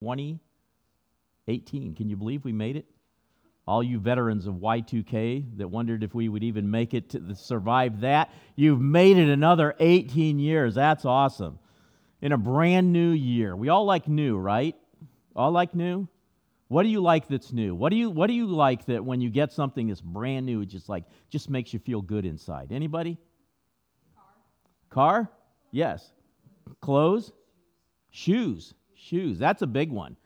2018. Can you believe we made it? All you veterans of Y2K that wondered if we would even make it to survive that, you've made it another 18 years. That's awesome. In a brand new year. We all like new, right? All like new? What do you like that's new? What do you what do you like that when you get something that's brand new, it just like just makes you feel good inside? Anybody? Car. Car? Yes. Clothes? Shoes. Shoes. That's a big one.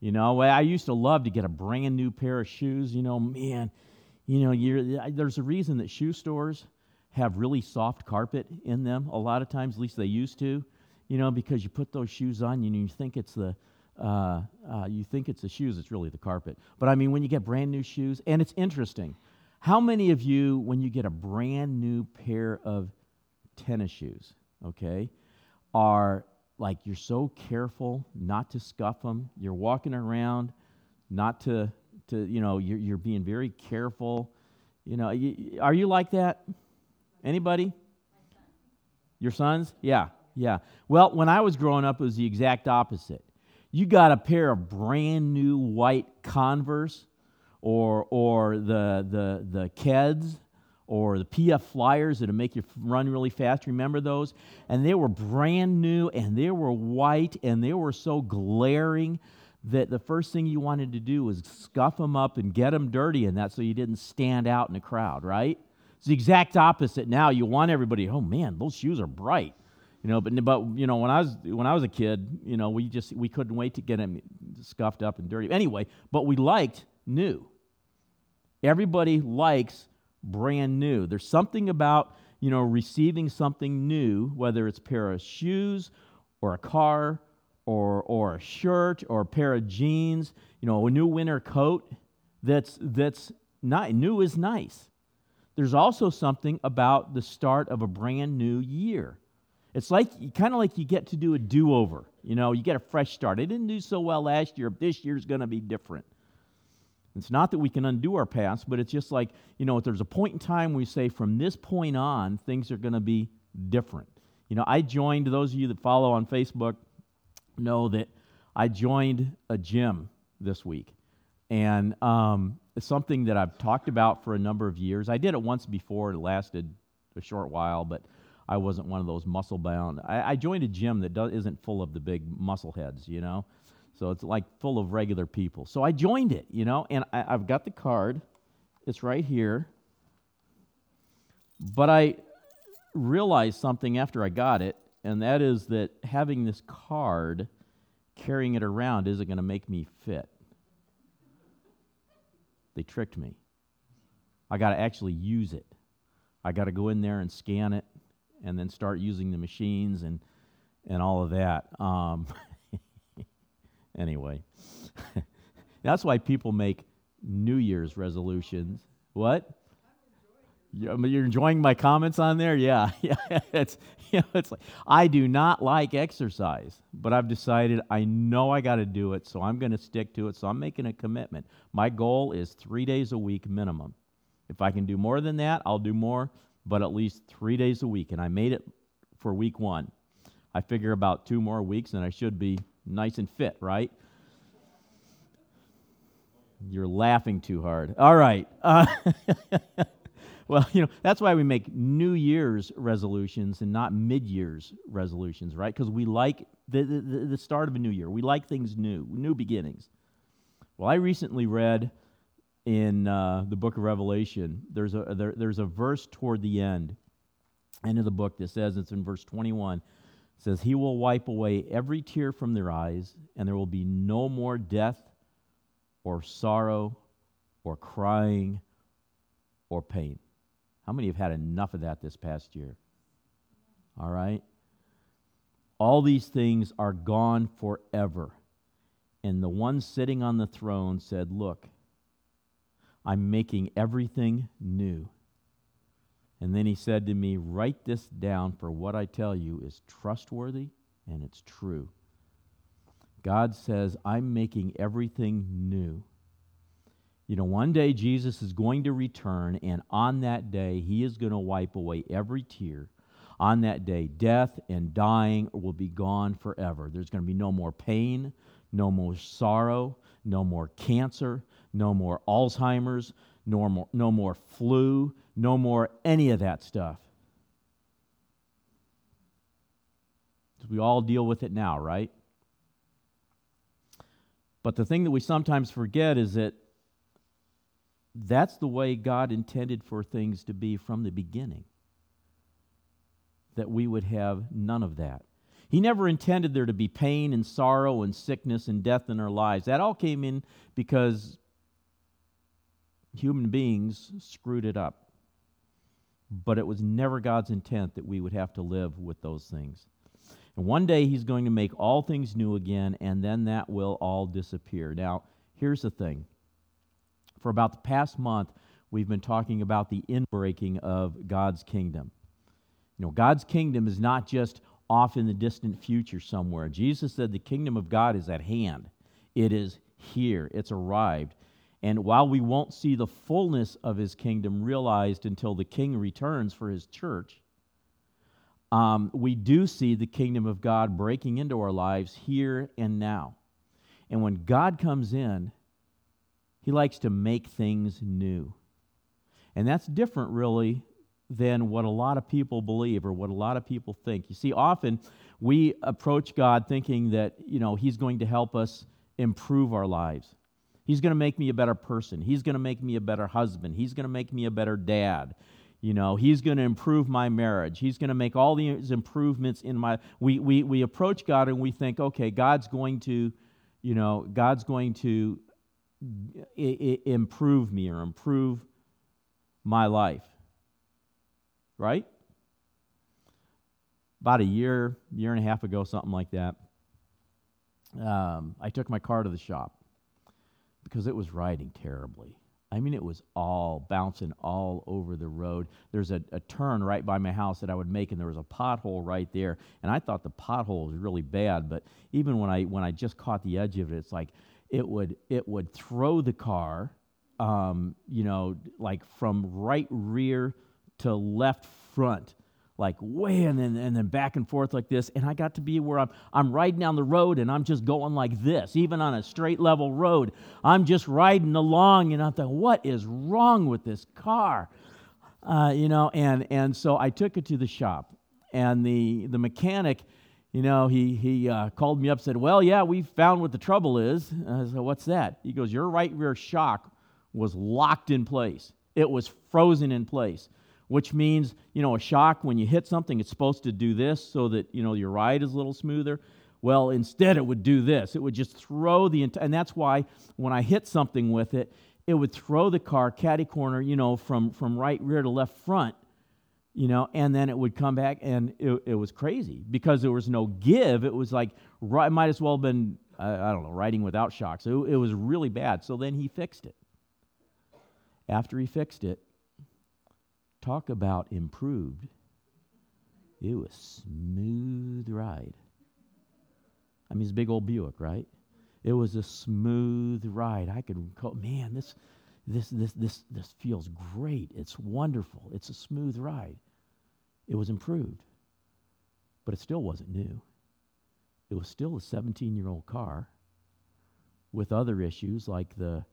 You know, I used to love to get a brand new pair of shoes. You know, man, you know, there's a reason that shoe stores have really soft carpet in them a lot of times, at least they used to, you know, because you put those shoes on and you think it's the, uh, uh, you think it's the shoes, it's really the carpet. But I mean, when you get brand new shoes, and it's interesting, how many of you, when you get a brand new pair of tennis shoes, okay, are like you're so careful not to scuff them. You're walking around not to, to you know, you're, you're being very careful. You know, you, are you like that? Anybody? Your sons? Yeah, yeah. Well, when I was growing up, it was the exact opposite. You got a pair of brand new white Converse or, or the, the, the Keds or the PF Flyers that'll make you run really fast. Remember those? And they were brand new and they were white and they were so glaring that the first thing you wanted to do was scuff them up and get them dirty and that so you didn't stand out in the crowd, right? It's the exact opposite now. You want everybody, oh man, those shoes are bright. You know, but, but you know, when I was when I was a kid, you know, we just we couldn't wait to get them scuffed up and dirty. Anyway, but we liked new. Everybody likes brand new. There's something about, you know, receiving something new, whether it's a pair of shoes or a car or, or a shirt or a pair of jeans, you know, a new winter coat that's, that's not, new is nice. There's also something about the start of a brand new year. It's like kind of like you get to do a do over. You know, you get a fresh start. I didn't do so well last year. This year's going to be different. It's not that we can undo our past, but it's just like, you know, if there's a point in time we say from this point on, things are going to be different. You know, I joined, those of you that follow on Facebook know that I joined a gym this week. And um, it's something that I've talked about for a number of years. I did it once before, it lasted a short while, but I wasn't one of those muscle bound. I, I joined a gym that does, isn't full of the big muscle heads, you know. So it's like full of regular people. So I joined it, you know, and I, have got the card. It's right here. But I realized something after I got it, and that is that having this card, carrying it around, isn't going to make me fit. They tricked me. I got to actually use it. I got to go in there and scan it, and then start using the machines and and all of that. Um, Anyway, that's why people make New Year's resolutions. What? You're um, enjoying my comments on there? Yeah, yeah. It's you know, it's like I do not like exercise, but I've decided I know I got to do it, so I'm going to stick to it. So I'm making a commitment. My goal is three days a week minimum. If I can do more than that, I'll do more, but at least three days a week. And I made it for week one. I figure about two more weeks, and I should be nice and fit, right? You're laughing too hard. All right. Uh, well, you know, that's why we make New Year's resolutions and not mid Year's resolutions, right? Because we like the, the, the start of a new year. We like things new, new beginnings. Well, I recently read in uh, the book of Revelation, there's a, there, there's a verse toward the end, end of the book that says, it's in verse 21 says, He will wipe away every tear from their eyes, and there will be no more death or sorrow or crying or pain. How many have had enough of that this past year? All right? All these things are gone forever. And the one sitting on the throne said, Look, I'm making everything new. And then he said to me, Write this down, for what I tell you is trustworthy and it's true. God says, I'm making everything new. You know, one day Jesus is going to return, and on that day, he is going to wipe away every tear. On that day, death and dying will be gone forever. There's going to be no more pain, no more sorrow, no more cancer, no more Alzheimer's, no more, no more flu, no more any of that stuff. We all deal with it now, right? But the thing that we sometimes forget is that that's the way God intended for things to be from the beginning. That we would have none of that. He never intended there to be pain and sorrow and sickness and death in our lives. That all came in because human beings screwed it up. But it was never God's intent that we would have to live with those things. And one day He's going to make all things new again, and then that will all disappear. Now, here's the thing for about the past month, we've been talking about the inbreaking of God's kingdom. You know, God's kingdom is not just off in the distant future somewhere. Jesus said the kingdom of God is at hand, it is here, it's arrived. And while we won't see the fullness of his kingdom realized until the king returns for his church, um, we do see the kingdom of God breaking into our lives here and now. And when God comes in, he likes to make things new. And that's different, really, than what a lot of people believe or what a lot of people think. You see, often we approach God thinking that, you know, He's going to help us improve our lives. He's going to make me a better person. He's going to make me a better husband. He's going to make me a better dad. You know, he's going to improve my marriage. He's going to make all these improvements in my. We, we, we approach God and we think, okay, God's going to, you know, God's going to I- I improve me or improve my life. Right? About a year, year and a half ago, something like that, um, I took my car to the shop because it was riding terribly. I mean, it was all bouncing all over the road. There's a, a, turn right by my house that I would make, and there was a pothole right there. And I thought the pothole was really bad, but even when I when I just caught the edge of it, it's like it would it would throw the car, um, you know, like from right rear to left front, like way and then and then back and forth like this. And I got to be where I'm I'm riding down the road and I'm just going like this, even on a straight level road. I'm just riding along and I'm what is wrong with this car? Uh, you know, and and so I took it to the shop, and the the mechanic you know, he, he uh, called me up said, Well, yeah, we found what the trouble is. I said, What's that? He goes, Your right rear shock was locked in place, it was frozen in place, which means, you know, a shock, when you hit something, it's supposed to do this so that, you know, your ride is a little smoother. Well, instead, it would do this. It would just throw the, and that's why when I hit something with it, it would throw the car catty corner, you know, from, from right rear to left front you know, and then it would come back, and it, it was crazy because there was no give. It was like, it might as well have been, I don't know, riding without shocks. It, it was really bad. So then he fixed it. After he fixed it, talk about improved. It was smooth ride. I mean, it's a big old Buick, right? It was a smooth ride. I could, call, man, this, this, this, this, this feels great. It's wonderful. It's a smooth ride. It was improved, but it still wasn't new. It was still a 17 year old car with other issues like the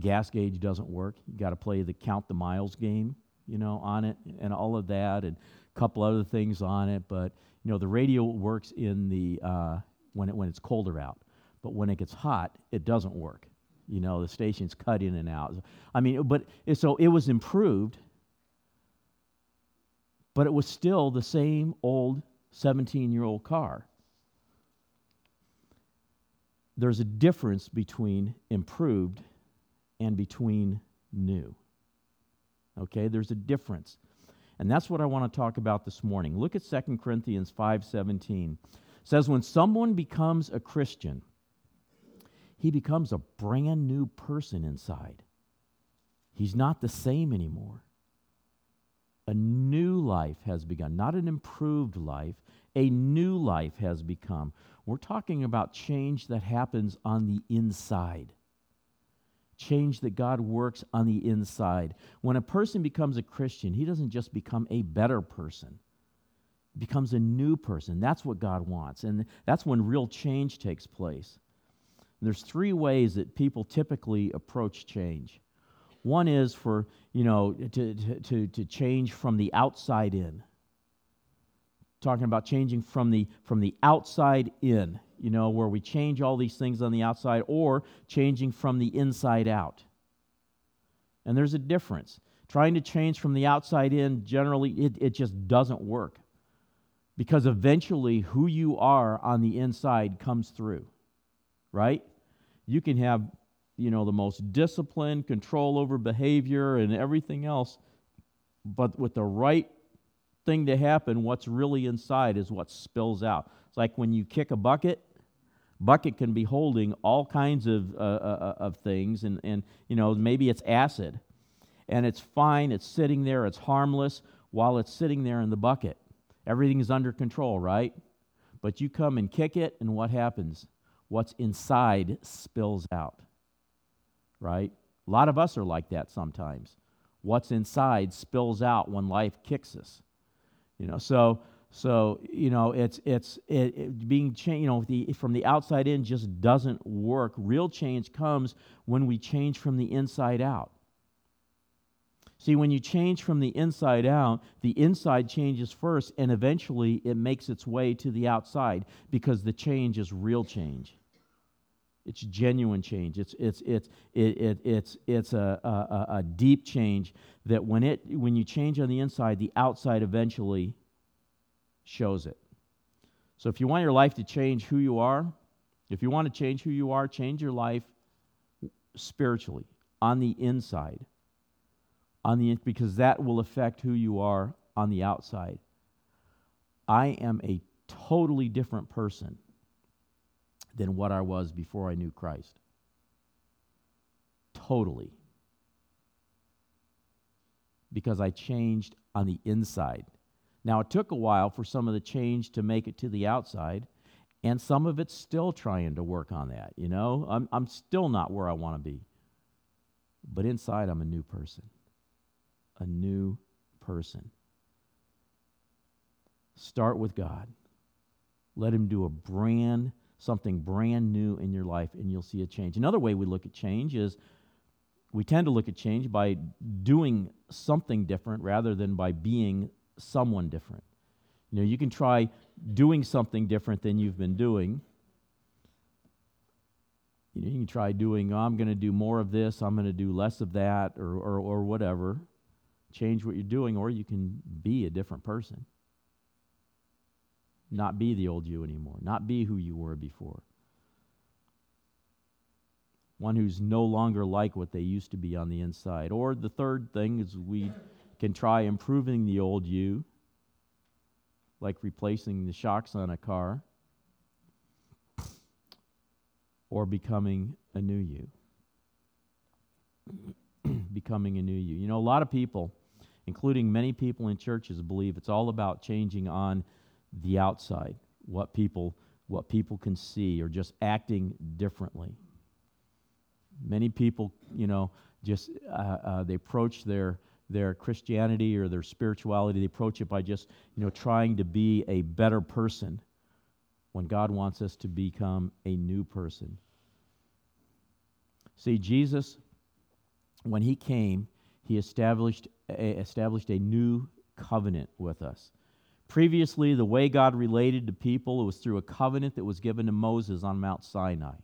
gas gauge doesn't work. You got to play the count the miles game, you know, on it and all of that and a couple other things on it. But, you know, the radio works in the, uh, when, it, when it's colder out. But when it gets hot, it doesn't work. You know, the station's cut in and out. I mean, but so it was improved, but it was still the same old 17 year old car. There's a difference between improved and between new. Okay, there's a difference. And that's what I want to talk about this morning. Look at 2 Corinthians 5:17. It says when someone becomes a Christian, he becomes a brand new person inside. He's not the same anymore. A new life has begun, not an improved life, a new life has become. We're talking about change that happens on the inside. Change that God works on the inside. When a person becomes a Christian, he doesn't just become a better person. becomes a new person. That's what God wants. And that's when real change takes place. And there's three ways that people typically approach change. One is for, you know, to, to, to change from the outside in. Talking about changing from the from the outside in, you know, where we change all these things on the outside, or changing from the inside out. And there's a difference. Trying to change from the outside in, generally, it, it just doesn't work. Because eventually, who you are on the inside comes through, right? You can have, you know, the most discipline, control over behavior, and everything else, but with the right thing to happen, what's really inside is what spills out. It's like when you kick a bucket, bucket can be holding all kinds of, uh, uh, of things, and, and, you know, maybe it's acid. And it's fine, it's sitting there, it's harmless while it's sitting there in the bucket. Everything is under control, right? But you come and kick it, and what happens? What's inside spills out, right? A lot of us are like that sometimes. What's inside spills out when life kicks us. You know, so so you know it's it's it, it being changed. You know, the, from the outside in just doesn't work. Real change comes when we change from the inside out. See, when you change from the inside out, the inside changes first, and eventually it makes its way to the outside because the change is real change. It's genuine change. It's, it's, it's, it, it, it's, it's a, a, a deep change that when, it, when you change on the inside, the outside eventually shows it. So if you want your life to change who you are, if you want to change who you are, change your life spiritually on the inside on the because that will affect who you are on the outside. I am a totally different person than what I was before I knew Christ. Totally. Because I changed on the inside. Now, it took a while for some of the change to make it to the outside, and some of it's still trying to work on that. You know, I'm, I'm still not where I want to be. But inside, I'm a new person a new person. Start with God. Let Him do a brand, something brand new in your life, and you'll see a change. Another way we look at change is we tend to look at change by doing something different rather than by being someone different. You know, you can try doing something different than you've been doing. You, know, you can try doing, oh, I'm going to do more of this, I'm going to do less of that, or, or, or whatever change what you're doing, or you can be a different person. Not be the old you anymore, not be who you were before. One who's no longer like what they used to be on the inside. Or the third thing is we can try improving the old you, like replacing the shocks on a car, or becoming a new you. becoming a new you. You know, a lot of people including many people in churches, believe it's all about changing on the outside, what people, what people can see, or just acting differently. Many people, you know, just uh, uh, they approach their their Christianity or their spirituality, they approach it by just, you know, trying to be a better person when God wants us to become a new person. See, Jesus, when he came, he established a, established a new covenant with us. Previously, the way God related to people was through a covenant that was given to Moses on Mount Sinai.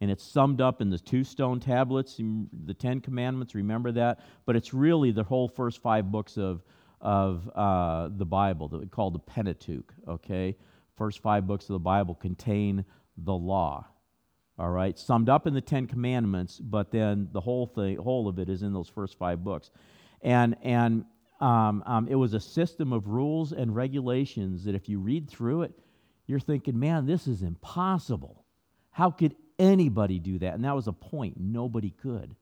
And it's summed up in the two stone tablets, the Ten Commandments, remember that? But it's really the whole first five books of, of uh, the Bible, that we call the Pentateuch, okay? First five books of the Bible contain the law all right summed up in the ten commandments but then the whole thing whole of it is in those first five books and and um, um, it was a system of rules and regulations that if you read through it you're thinking man this is impossible how could anybody do that and that was a point nobody could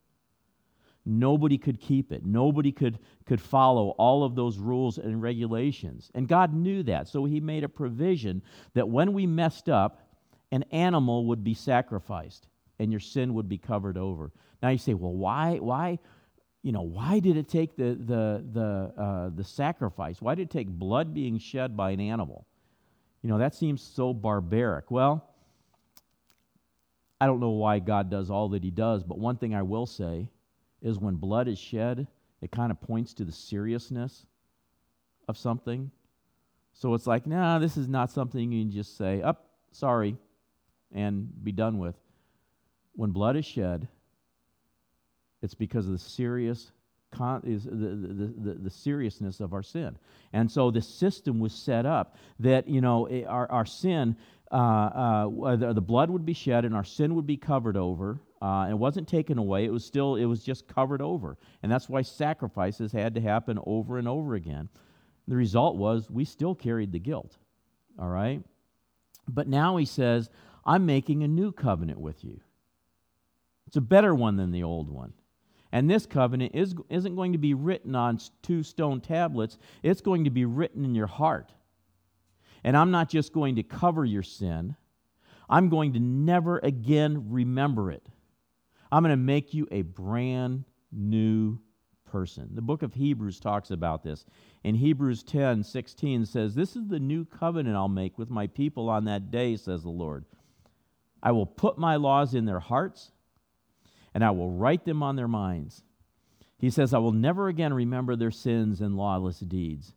nobody could keep it nobody could could follow all of those rules and regulations and god knew that so he made a provision that when we messed up an animal would be sacrificed and your sin would be covered over. Now you say, well, why, why, you know, why did it take the, the, the, uh, the sacrifice? Why did it take blood being shed by an animal? You know, that seems so barbaric. Well, I don't know why God does all that He does, but one thing I will say is when blood is shed, it kind of points to the seriousness of something. So it's like, nah, this is not something you can just say, up, oh, sorry, and be done with. When blood is shed, it's because of the serious Con, is the, the, the, the, seriousness of our sin. And so the system was set up that, you know, our, our sin, uh, uh, the, the, blood would be shed and our sin would be covered over. Uh, it wasn't taken away, it was still, it was just covered over. And that's why sacrifices had to happen over and over again. The result was we still carried the guilt, all right? But now he says, I'm making a new covenant with you. It's a better one than the old one. And this covenant is, isn't going to be written on two stone tablets, it's going to be written in your heart. And I'm not just going to cover your sin, I'm going to never again remember it. I'm going to make you a brand new person. The book of Hebrews talks about this. In Hebrews 10 16 says, This is the new covenant I'll make with my people on that day, says the Lord. I will put my laws in their hearts and I will write them on their minds. He says, I will never again remember their sins and lawless deeds.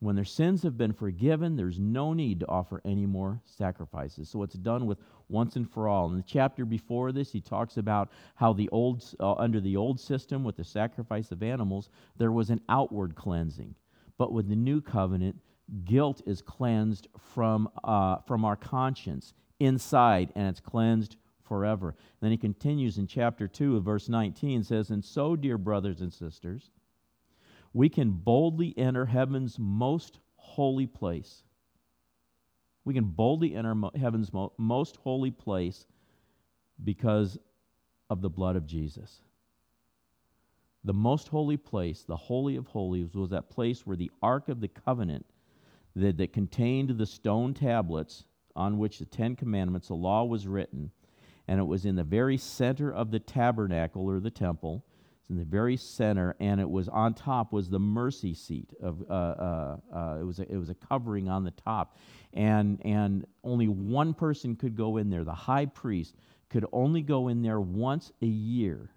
When their sins have been forgiven, there's no need to offer any more sacrifices. So it's done with once and for all. In the chapter before this, he talks about how the old, uh, under the old system with the sacrifice of animals, there was an outward cleansing. But with the new covenant, guilt is cleansed from, uh, from our conscience inside, and it's cleansed forever. Then he continues in chapter 2 of verse 19 says, And so, dear brothers and sisters, we can boldly enter heaven's most holy place. We can boldly enter heaven's most holy place because of the blood of Jesus. The most holy place, the Holy of Holies, was that place where the Ark of the Covenant that, that contained the stone tablets on which the Ten Commandments, the law, was written, and it was in the very center of the tabernacle or the temple. It's in the very center, and it was on top was the mercy seat of uh, uh, uh, it was a, it was a covering on the top, and and only one person could go in there. The high priest could only go in there once a year,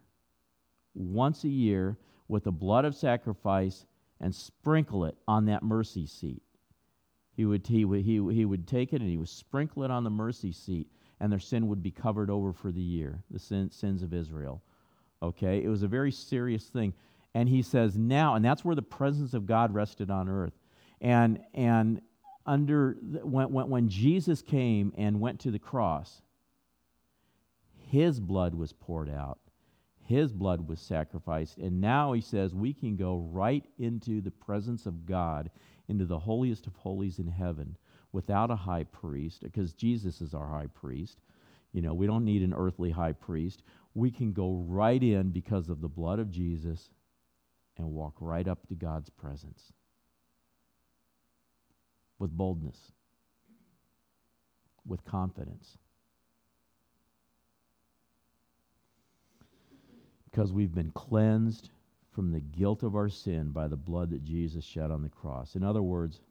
once a year with the blood of sacrifice and sprinkle it on that mercy seat. He would, he would, he, he would take it and he would sprinkle it on the mercy seat and their sin would be covered over for the year, the sin, sins of Israel. Okay? It was a very serious thing. And he says, now, and that's where the presence of God rested on earth. And, and under, when, when, when Jesus came and went to the cross, his blood was poured out. His blood was sacrificed. And now he says we can go right into the presence of God, into the holiest of holies in heaven without a high priest, because Jesus is our high priest. You know, we don't need an earthly high priest. We can go right in because of the blood of Jesus and walk right up to God's presence with boldness, with confidence. Because we've been cleansed from the guilt of our sin by the blood that Jesus shed on the cross. In other words,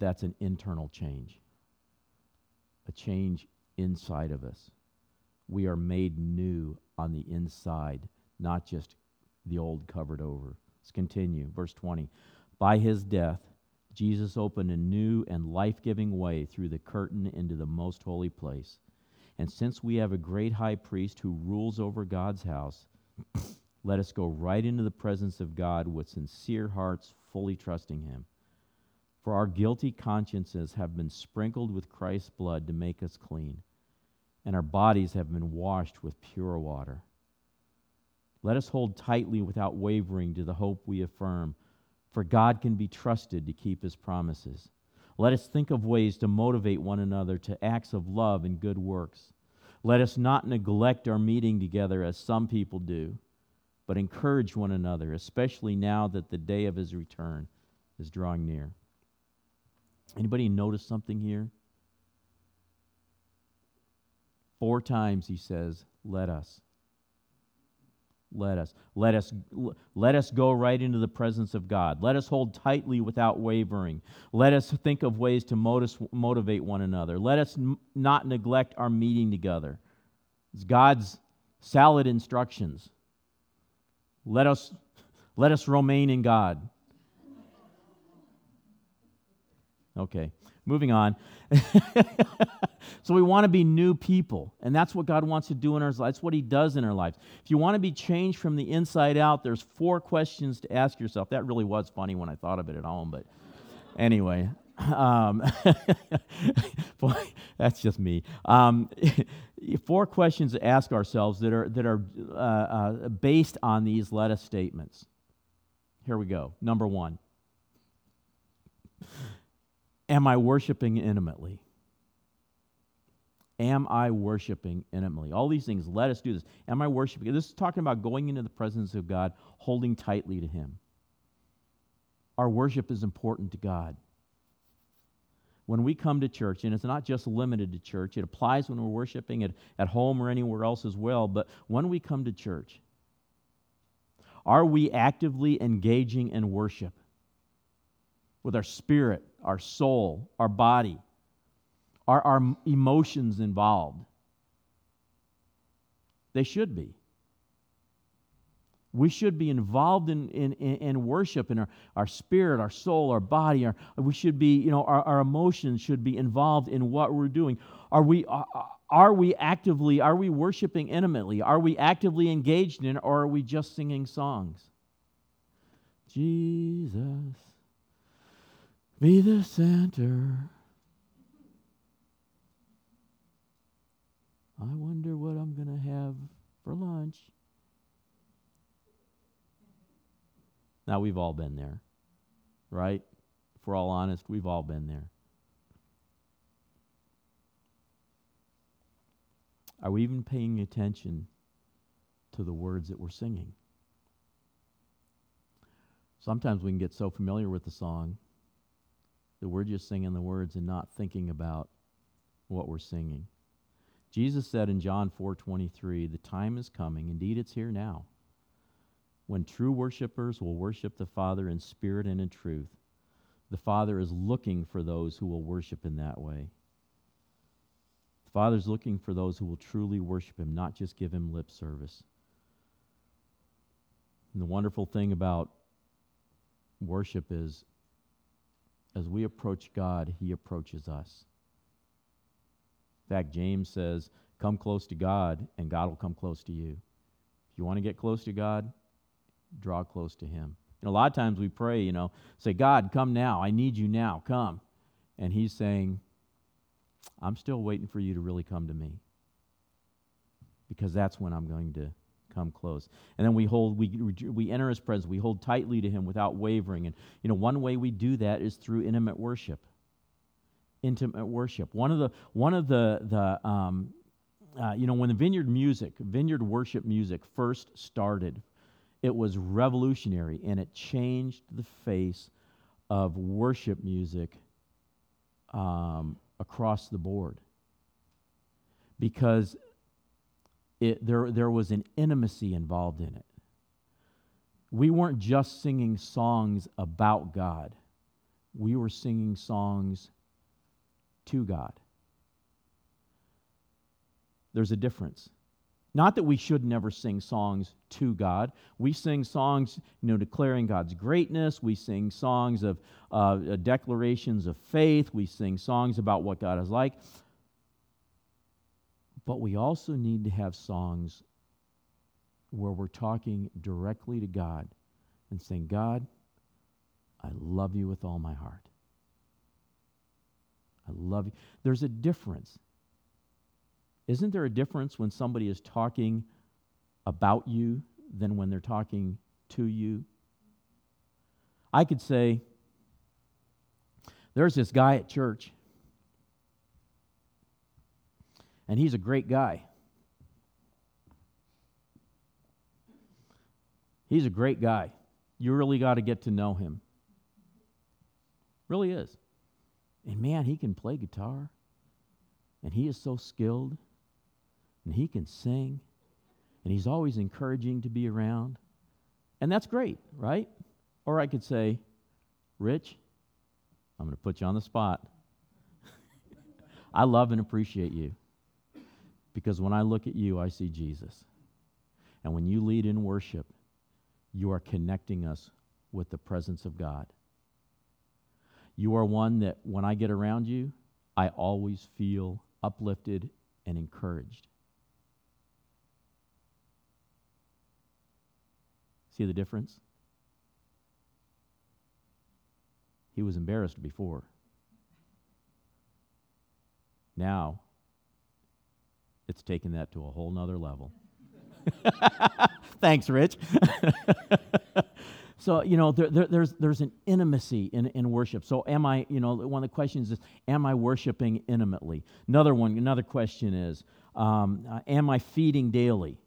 that's an internal change, a change inside of us. We are made new on the inside, not just the old covered over. Let's continue. Verse 20. By his death, Jesus opened a new and life giving way through the curtain into the most holy place. And since we have a great high priest who rules over God's house, let us go right into the presence of God with sincere hearts, fully trusting him. For our guilty consciences have been sprinkled with Christ's blood to make us clean, and our bodies have been washed with pure water. Let us hold tightly without wavering to the hope we affirm, for God can be trusted to keep his promises. Let us think of ways to motivate one another to acts of love and good works. Let us not neglect our meeting together as some people do, but encourage one another, especially now that the day of his return is drawing near. Anybody notice something here? Four times he says, let us. Let us. Let us let us go right into the presence of God. Let us hold tightly without wavering. Let us think of ways to motivate one another. Let us not neglect our meeting together. It's God's salad instructions. Let us let us remain in God. Okay, moving on. so we want to be new people, and that's what God wants to do in our lives. That's what He does in our lives. If you want to be changed from the inside out, there's four questions to ask yourself. That really was funny when I thought of it at home, but anyway. Um, boy, that's just me. Um, four questions to ask ourselves that are, that are uh, uh, based on these let us statements. Here we go. Number one Am I worshiping intimately? Am I worshiping intimately? All these things, let us do this. Am I worshiping? This is talking about going into the presence of God, holding tightly to Him. Our worship is important to God. When we come to church, and it's not just limited to church, it applies when we're worshiping at, at home or anywhere else as well, but when we come to church, are we actively engaging in worship? with our spirit, our soul, our body, are our emotions involved? They should be. We should be involved in, in, in worship, in our, our spirit, our soul, our body. Our, we should be, you know, our, our emotions should be involved in what we're doing. Are we, are, are we actively, are we worshiping intimately? Are we actively engaged in or are we just singing songs? Jesus be the center. I wonder what I'm going to have for lunch. Now, we've all been there, right? If we're all honest, we've all been there. Are we even paying attention to the words that we're singing? Sometimes we can get so familiar with the song that we're just singing the words and not thinking about what we're singing. Jesus said in John 4:23, "The time is coming, indeed it's here now, when true worshipers will worship the Father in spirit and in truth. The Father is looking for those who will worship in that way. The Father is looking for those who will truly worship him, not just give him lip service. And the wonderful thing about worship is as we approach God, He approaches us. In fact, James says, Come close to God, and God will come close to you. If you want to get close to God, draw close to Him. And a lot of times we pray, you know, say, God, come now. I need you now. Come. And He's saying, I'm still waiting for you to really come to me. Because that's when I'm going to come close. And then we hold, we, we enter his presence, we hold tightly to him without wavering. And, you know, one way we do that is through intimate worship. Intimate worship. One of the, one of the, the um, uh, you know, when the vineyard music, vineyard worship music first started, it was revolutionary and it changed the face of worship music um, across the board. Because it, there, there was an intimacy involved in it. We weren't just singing songs about God, we were singing songs to God. There's a difference. Not that we should never sing songs to God. We sing songs, you know, declaring God's greatness. We sing songs of uh, declarations of faith. We sing songs about what God is like. But we also need to have songs where we're talking directly to God and saying, God, I love you with all my heart. I love you. There's a difference. Isn't there a difference when somebody is talking about you than when they're talking to you? I could say, there's this guy at church and he's a great guy. He's a great guy. You really got to get to know him. Really is. And man, he can play guitar. And he is so skilled. And he can sing. and he's always encouraging to be around. And that's great, right? Or I could say, Rich, I'm going to put you on the spot. I love and appreciate you because when I look at you, I see Jesus. And when you lead in worship, you are connecting us with the presence of God. You are one that when I get around you, I always feel uplifted and encouraged. See the difference? He was embarrassed before. Now, it's taken that to a whole nother level. Thanks, Rich. so, you know, there, there, there's, there's an intimacy in, in worship. So, am I, you know, one of the questions is, am I worshiping intimately? Another one, another question is, um, uh, am I feeding daily?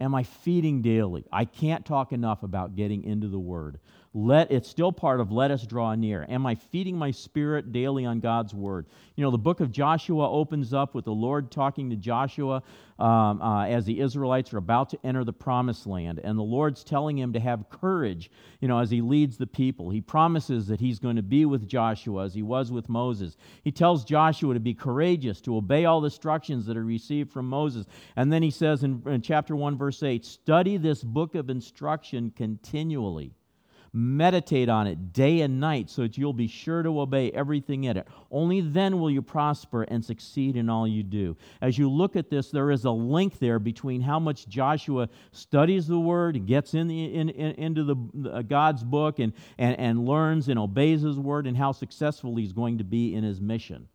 Am I feeding daily? I can't talk enough about getting into the Word. Let it's still part of let us draw near. Am I feeding my spirit daily on God's word? You know, the book of Joshua opens up with the Lord talking to Joshua um, uh, as the Israelites are about to enter the promised land, and the Lord's telling him to have courage. You know, as he leads the people, he promises that he's going to be with Joshua as he was with Moses. He tells Joshua to be courageous, to obey all the instructions that are received from Moses, and then he says in, in chapter one, verse eight, "Study this book of instruction continually." Meditate on it day and night so that you'll be sure to obey everything in it. Only then will you prosper and succeed in all you do. As you look at this, there is a link there between how much Joshua studies the word, gets in, the, in, in into the, uh, God's book, and, and, and learns and obeys his word, and how successful he's going to be in his mission.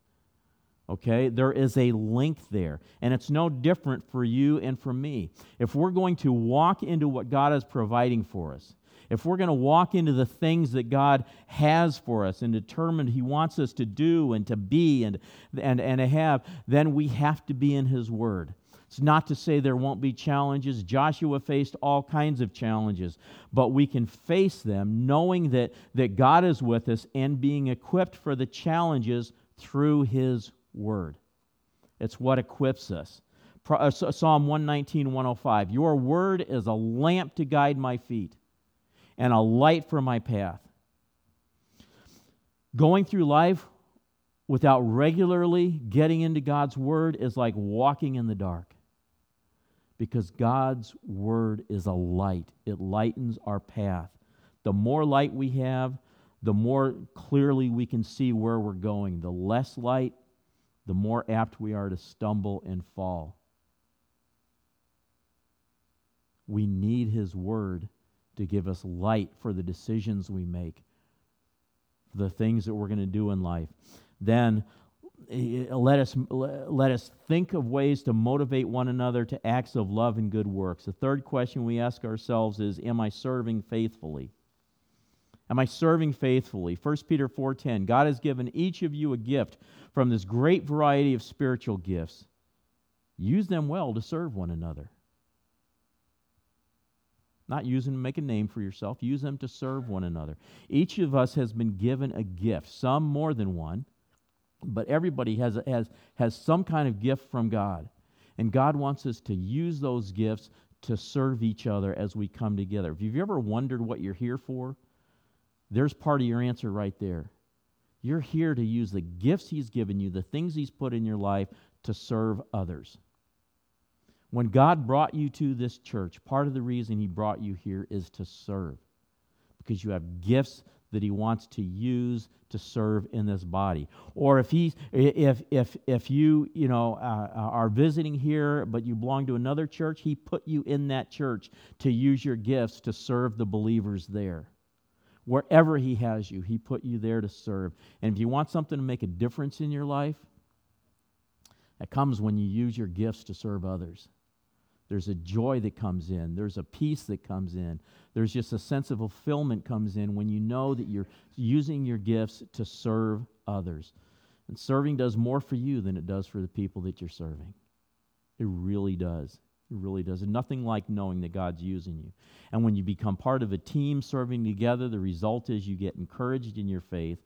Okay, there is a link there. And it's no different for you and for me. If we're going to walk into what God is providing for us, if we're going to walk into the things that God has for us and determined He wants us to do and to be and, and, and to have, then we have to be in His Word. It's not to say there won't be challenges. Joshua faced all kinds of challenges, but we can face them knowing that, that God is with us and being equipped for the challenges through His Word. It's what equips us. Uh, Psalm 119, 105. Your word is a lamp to guide my feet and a light for my path. Going through life without regularly getting into God's Word is like walking in the dark. Because God's Word is a light, it lightens our path. The more light we have, the more clearly we can see where we're going. The less light, the more apt we are to stumble and fall. We need His Word to give us light for the decisions we make, the things that we're going to do in life. Then eh, let us, let us think of ways to motivate one another to acts of love and good works. The third question we ask ourselves is Am I serving faithfully? Am I serving faithfully? 1 Peter 4:10 God has given each of you a gift from this great variety of spiritual gifts. Use them well to serve one another. Not use them to make a name for yourself, use them to serve one another. Each of us has been given a gift, some more than one, but everybody has, has, has some kind of gift from God. And God wants us to use those gifts to serve each other as we come together. If you've ever wondered what you're here for, there's part of your answer right there. You're here to use the gifts He's given you, the things He's put in your life, to serve others. When God brought you to this church, part of the reason He brought you here is to serve. Because you have gifts that He wants to use to serve in this body. Or if he, if if if you you know uh, uh, are visiting here, but you belong to another church, He put you in that church to use your gifts to serve the believers there. Wherever He has you, He put you there to serve. And if you want something to make a difference in your life, that comes when you use your gifts to serve others. There's a joy that comes in. There's a peace that comes in. There's just a sense of fulfillment comes in when you know that you're using your gifts to serve others. And serving does more for you than it does for the people that you're serving. It really does. It really does. And nothing like knowing that God's using you. And when you become part of a team serving together, the result is you get encouraged in your faith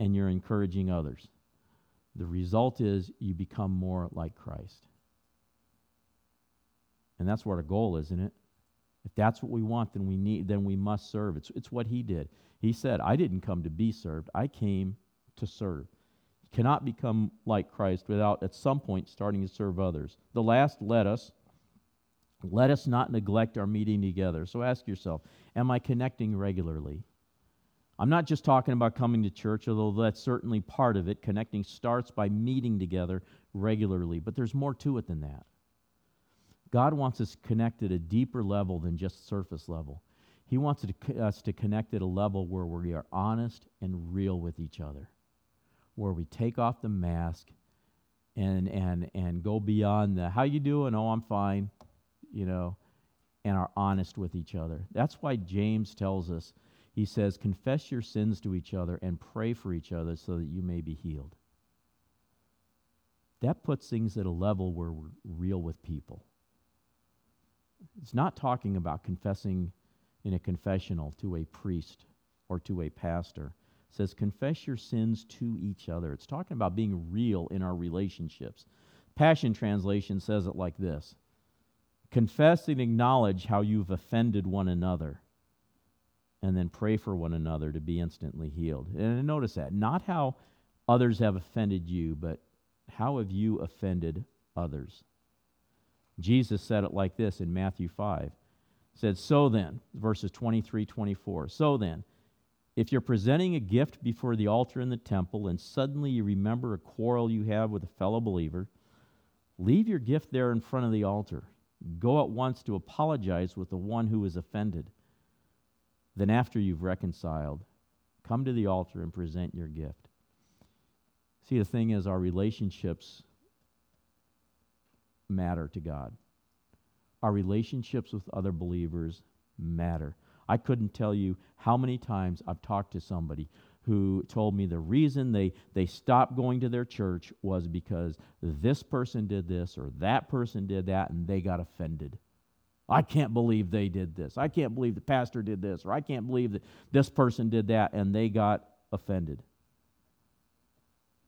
and you're encouraging others. The result is you become more like Christ. And that's what our goal, isn't it? If that's what we want, then we need then we must serve. It's it's what he did. He said, I didn't come to be served. I came to serve. You cannot become like Christ without at some point starting to serve others. The last let us let us not neglect our meeting together. So ask yourself, am I connecting regularly? I'm not just talking about coming to church, although that's certainly part of it. Connecting starts by meeting together regularly, but there's more to it than that. God wants us connected at a deeper level than just surface level. He wants us to connect at a level where we are honest and real with each other, where we take off the mask and and and go beyond the how you doing? Oh, I'm fine, you know, and are honest with each other. That's why James tells us. He says, "Confess your sins to each other and pray for each other so that you may be healed." That puts things at a level where we're real with people. It's not talking about confessing in a confessional to a priest or to a pastor. It says, confess your sins to each other. It's talking about being real in our relationships. Passion Translation says it like this Confess and acknowledge how you've offended one another, and then pray for one another to be instantly healed. And notice that. Not how others have offended you, but how have you offended others? Jesus said it like this in Matthew 5. He said, So then, verses 23, 24. So then, if you're presenting a gift before the altar in the temple and suddenly you remember a quarrel you have with a fellow believer, leave your gift there in front of the altar. Go at once to apologize with the one who is offended. Then, after you've reconciled, come to the altar and present your gift. See, the thing is, our relationships matter to God. Our relationships with other believers matter. I couldn't tell you how many times I've talked to somebody who told me the reason they, they stopped going to their church was because this person did this or that person did that and they got offended. I can't believe they did this. I can't believe the pastor did this or I can't believe that this person did that and they got offended.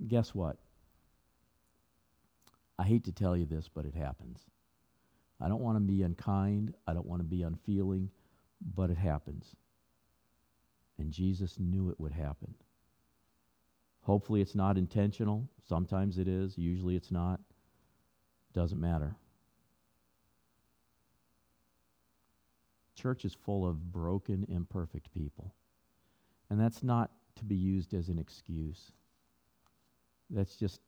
Guess what? I hate to tell you this, but it happens. I don't want to be unkind. I don't want to be unfeeling, but it happens. And Jesus knew it would happen. Hopefully, it's not intentional. Sometimes it is. Usually, it's not. Doesn't matter. Church is full of broken, imperfect people. And that's not to be used as an excuse. That's just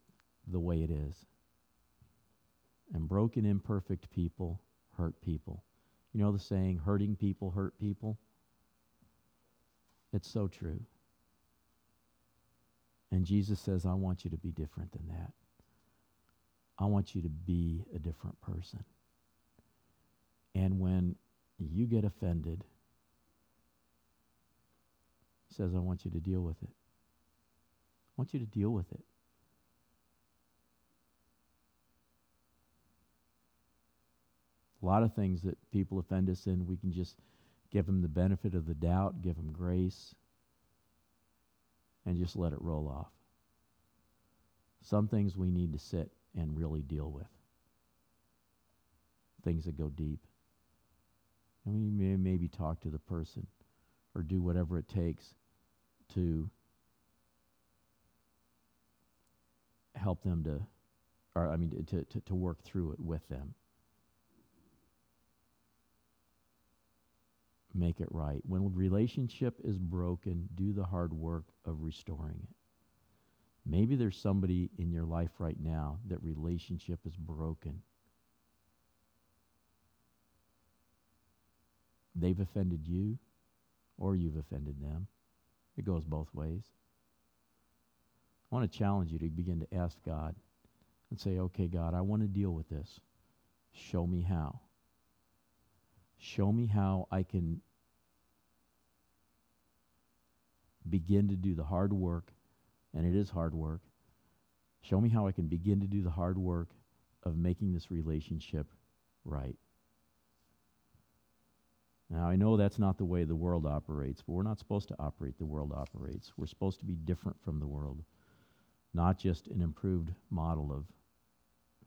the way it is. And broken, imperfect people hurt people. You know the saying, hurting people hurt people? It's so true. And Jesus says, I want you to be different than that. I want you to be a different person. And when you get offended, he says, I want you to deal with it. I want you to deal with it. Lot of things that people offend us in, we can just give them the benefit of the doubt, give them grace, and just let it roll off. Some things we need to sit and really deal with, things that go deep. And we may maybe talk to the person or do whatever it takes to help them to, or I mean, to, to, to work through it with them. Make it right. When a relationship is broken, do the hard work of restoring it. Maybe there's somebody in your life right now that relationship is broken. They've offended you, or you've offended them. It goes both ways. I want to challenge you to begin to ask God and say, okay, God, I want to deal with this. Show me how. Show me how I can begin to do the hard work, and it is hard work. Show me how I can begin to do the hard work of making this relationship right. Now, I know that's not the way the world operates, but we're not supposed to operate the world operates. We're supposed to be different from the world, not just an improved model of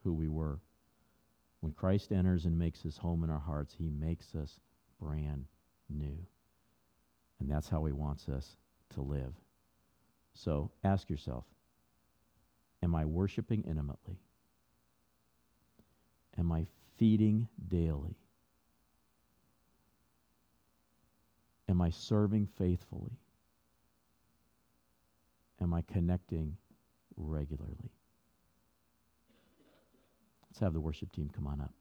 who we were. When Christ enters and makes his home in our hearts, he makes us brand new. And that's how he wants us to live. So ask yourself Am I worshiping intimately? Am I feeding daily? Am I serving faithfully? Am I connecting regularly? Let's have the worship team come on up.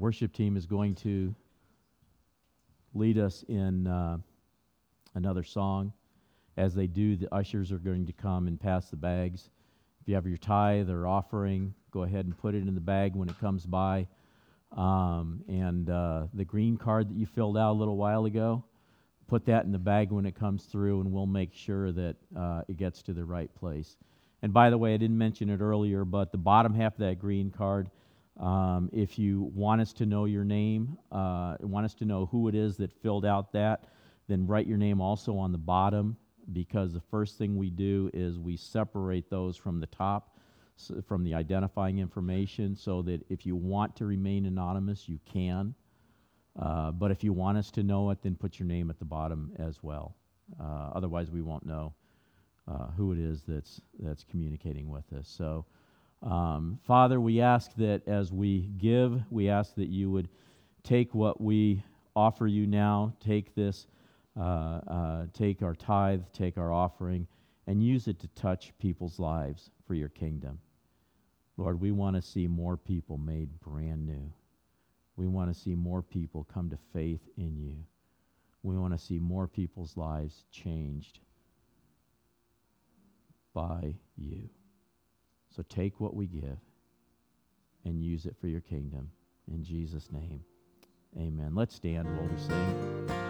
Worship team is going to lead us in uh, another song. As they do, the ushers are going to come and pass the bags. If you have your tithe or offering, go ahead and put it in the bag when it comes by. Um, and uh, the green card that you filled out a little while ago, put that in the bag when it comes through, and we'll make sure that uh, it gets to the right place. And by the way, I didn't mention it earlier, but the bottom half of that green card, um, if you want us to know your name, uh, want us to know who it is that filled out that, then write your name also on the bottom because the first thing we do is we separate those from the top from the identifying information so that if you want to remain anonymous, you can. Uh, but if you want us to know it, then put your name at the bottom as well. Uh, otherwise, we won't know uh, who it is that's, that's communicating with us. So, um, Father, we ask that as we give, we ask that you would take what we offer you now, take this, uh, uh, take our tithe, take our offering, and use it to touch people's lives for your kingdom. Lord, we want to see more people made brand new. We want to see more people come to faith in you. We want to see more people's lives changed by you. So take what we give and use it for your kingdom. In Jesus' name, amen. Let's stand while we sing.